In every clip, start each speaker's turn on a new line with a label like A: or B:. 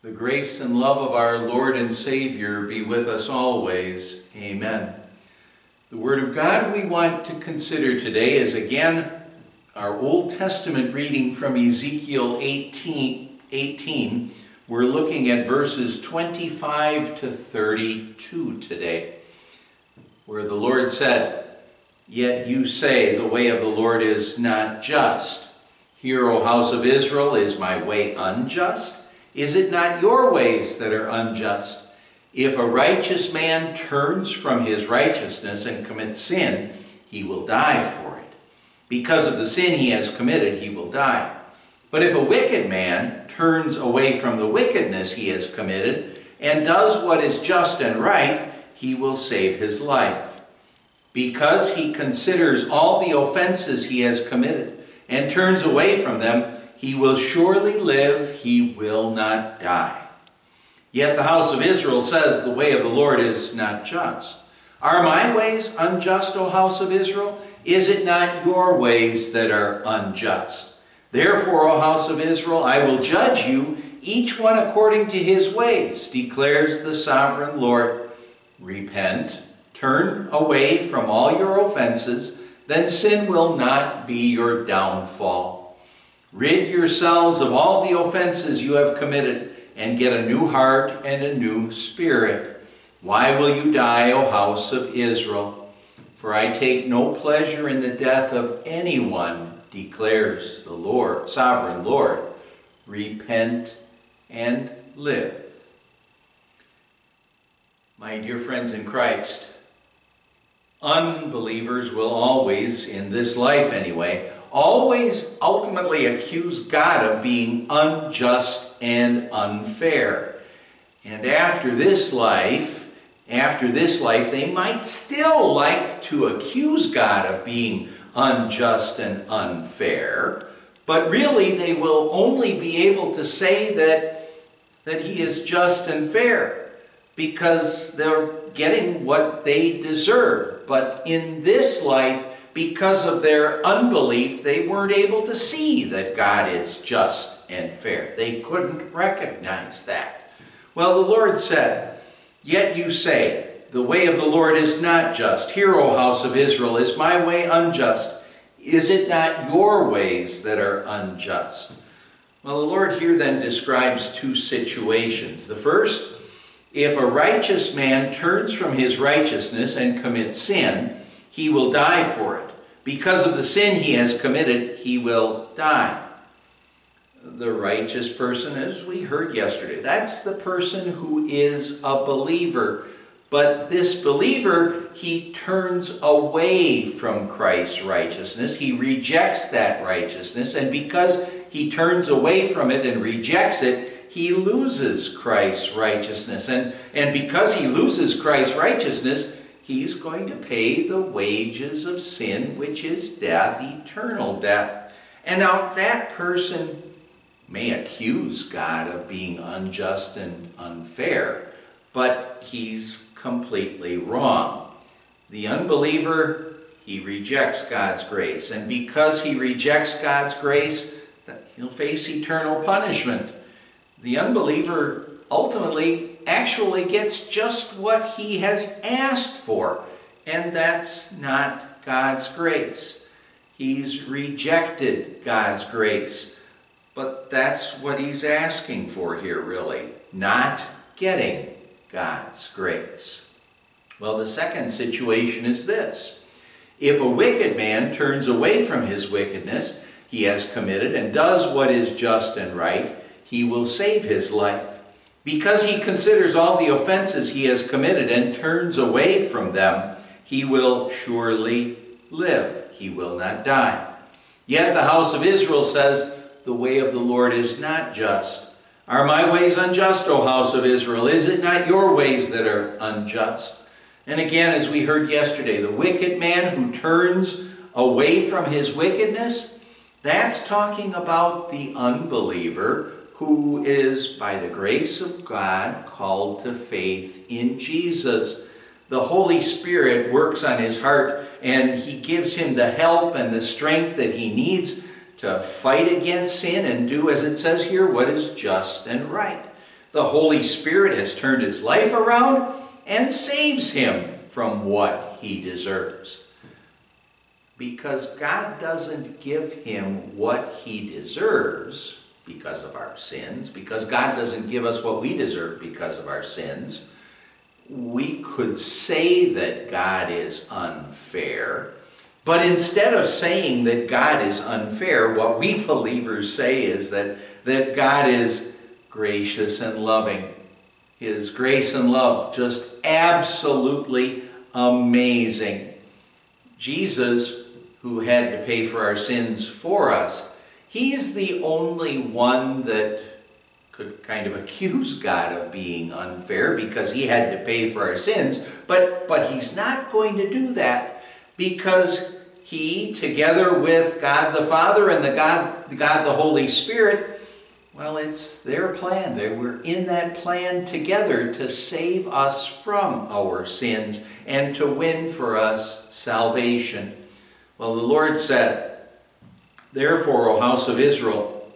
A: The grace and love of our Lord and Savior be with us always. Amen. The Word of God we want to consider today is again our Old Testament reading from Ezekiel 18. 18. We're looking at verses 25 to 32 today, where the Lord said, Yet you say, The way of the Lord is not just. Hear, O house of Israel, is my way unjust? Is it not your ways that are unjust? If a righteous man turns from his righteousness and commits sin, he will die for it. Because of the sin he has committed, he will die. But if a wicked man turns away from the wickedness he has committed and does what is just and right, he will save his life. Because he considers all the offenses he has committed and turns away from them, he will surely live, he will not die. Yet the house of Israel says, The way of the Lord is not just. Are my ways unjust, O house of Israel? Is it not your ways that are unjust? Therefore, O house of Israel, I will judge you, each one according to his ways, declares the sovereign Lord. Repent, turn away from all your offenses, then sin will not be your downfall. Rid yourselves of all the offenses you have committed, and get a new heart and a new spirit. Why will you die, O house of Israel? For I take no pleasure in the death of anyone, declares the Lord, sovereign Lord. Repent and live. My dear friends in Christ, unbelievers will always, in this life anyway, always ultimately accuse God of being unjust and unfair. And after this life, after this life, they might still like to accuse God of being unjust and unfair, but really they will only be able to say that, that He is just and fair because they're getting what they deserve. But in this life, because of their unbelief, they weren't able to see that God is just and fair. They couldn't recognize that. Well, the Lord said, Yet you say, The way of the Lord is not just. Hear, O house of Israel, is my way unjust? Is it not your ways that are unjust? Well, the Lord here then describes two situations. The first, if a righteous man turns from his righteousness and commits sin, he will die for it. Because of the sin he has committed, he will die. The righteous person, as we heard yesterday, that's the person who is a believer. But this believer, he turns away from Christ's righteousness. He rejects that righteousness. And because he turns away from it and rejects it, he loses Christ's righteousness. And, and because he loses Christ's righteousness, he's going to pay the wages of sin, which is death, eternal death. And now that person may accuse God of being unjust and unfair, but he's completely wrong. The unbeliever, he rejects God's grace. And because he rejects God's grace, he'll face eternal punishment. The unbeliever ultimately actually gets just what he has asked for, and that's not God's grace. He's rejected God's grace, but that's what he's asking for here, really, not getting God's grace. Well, the second situation is this if a wicked man turns away from his wickedness he has committed and does what is just and right, he will save his life. Because he considers all the offenses he has committed and turns away from them, he will surely live. He will not die. Yet the house of Israel says, The way of the Lord is not just. Are my ways unjust, O house of Israel? Is it not your ways that are unjust? And again, as we heard yesterday, the wicked man who turns away from his wickedness, that's talking about the unbeliever who is, by the grace of God, called to faith in Jesus. The Holy Spirit works on his heart and he gives him the help and the strength that he needs to fight against sin and do, as it says here, what is just and right. The Holy Spirit has turned his life around and saves him from what he deserves. Because God doesn't give him what he deserves because of our sins, because God doesn't give us what we deserve because of our sins, we could say that God is unfair. But instead of saying that God is unfair, what we believers say is that, that God is gracious and loving. His grace and love just absolutely amazing. Jesus, who had to pay for our sins for us, he's the only one that could kind of accuse God of being unfair because he had to pay for our sins, but, but he's not going to do that because he, together with God the Father and the God, God the Holy Spirit, well, it's their plan. They were in that plan together to save us from our sins and to win for us salvation. Well, the Lord said, Therefore, O house of Israel,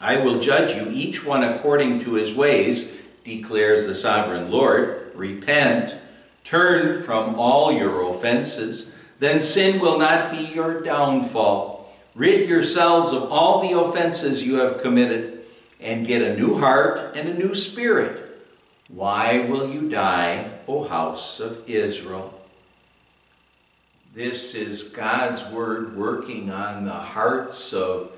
A: I will judge you, each one according to his ways, declares the sovereign Lord. Repent, turn from all your offenses then sin will not be your downfall. Rid yourselves of all the offenses you have committed, and get a new heart and a new spirit. Why will you die, O house of Israel? This is God's word working on the hearts of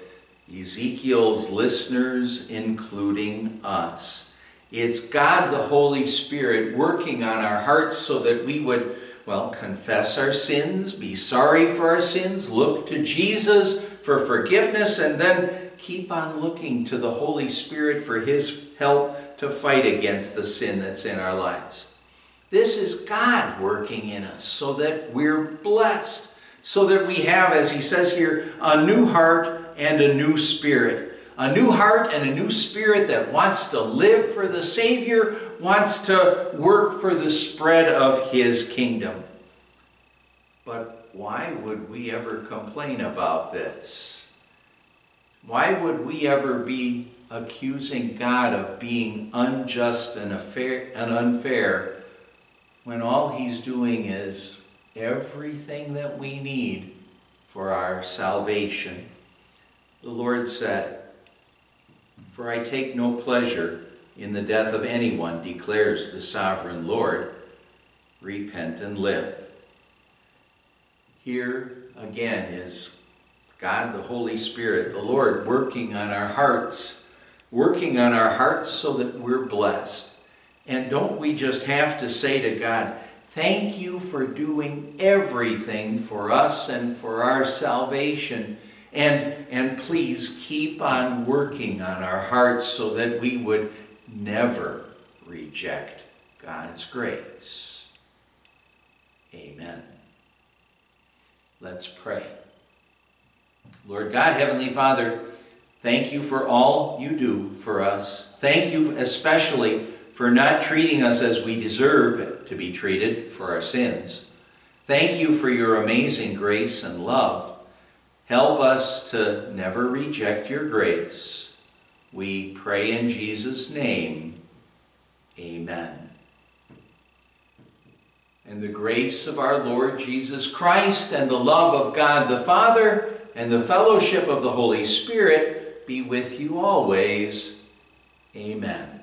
A: Ezekiel's listeners, including us. It's God the Holy Spirit working on our hearts so that we would well, confess our sins, be sorry for our sins, look to Jesus for forgiveness, and then keep on looking to the Holy Spirit for His help to fight against the sin that's in our lives. This is God working in us so that we're blessed, so that we have, as He says here, a new heart and a new spirit a new heart and a new spirit that wants to live for the Savior, wants to work for the spread of His kingdom. But why would we ever complain about this? Why would we ever be accusing God of being unjust and, and unfair when all He's doing is everything that we need for our salvation? The Lord said, for I take no pleasure in the death of anyone, declares the sovereign Lord. Repent and live. Here again is God, the Holy Spirit, the Lord, working on our hearts, working on our hearts so that we're blessed. And don't we just have to say to God, Thank you for doing everything for us and for our salvation. And, and please keep on working on our hearts so that we would never reject God's grace. Amen. Let's pray. Lord God, Heavenly Father, thank you for all you do for us. Thank you especially for not treating us as we deserve to be treated for our sins. Thank you for your amazing grace and love. Help us to never reject your grace. We pray in Jesus' name. Amen. And the grace of our Lord Jesus Christ and the love of God the Father and the fellowship of the Holy Spirit be with you always. Amen.